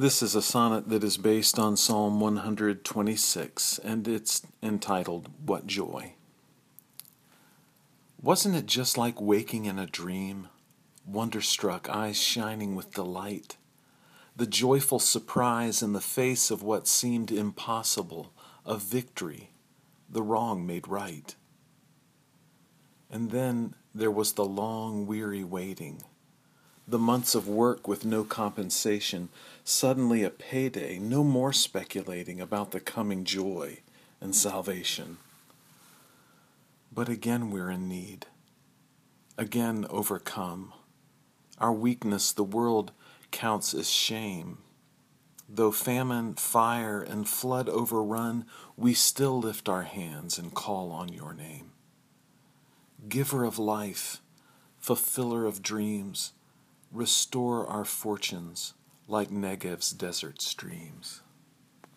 This is a sonnet that is based on Psalm 126 and it's entitled What Joy. Wasn't it just like waking in a dream? Wonderstruck, eyes shining with delight. The joyful surprise in the face of what seemed impossible, of victory, the wrong made right. And then there was the long, weary waiting the months of work with no compensation, suddenly a payday, no more speculating about the coming joy and salvation. But again we're in need, again overcome. Our weakness the world counts as shame. Though famine, fire, and flood overrun, we still lift our hands and call on your name. Giver of life, fulfiller of dreams, restore our fortunes like Negev's desert streams.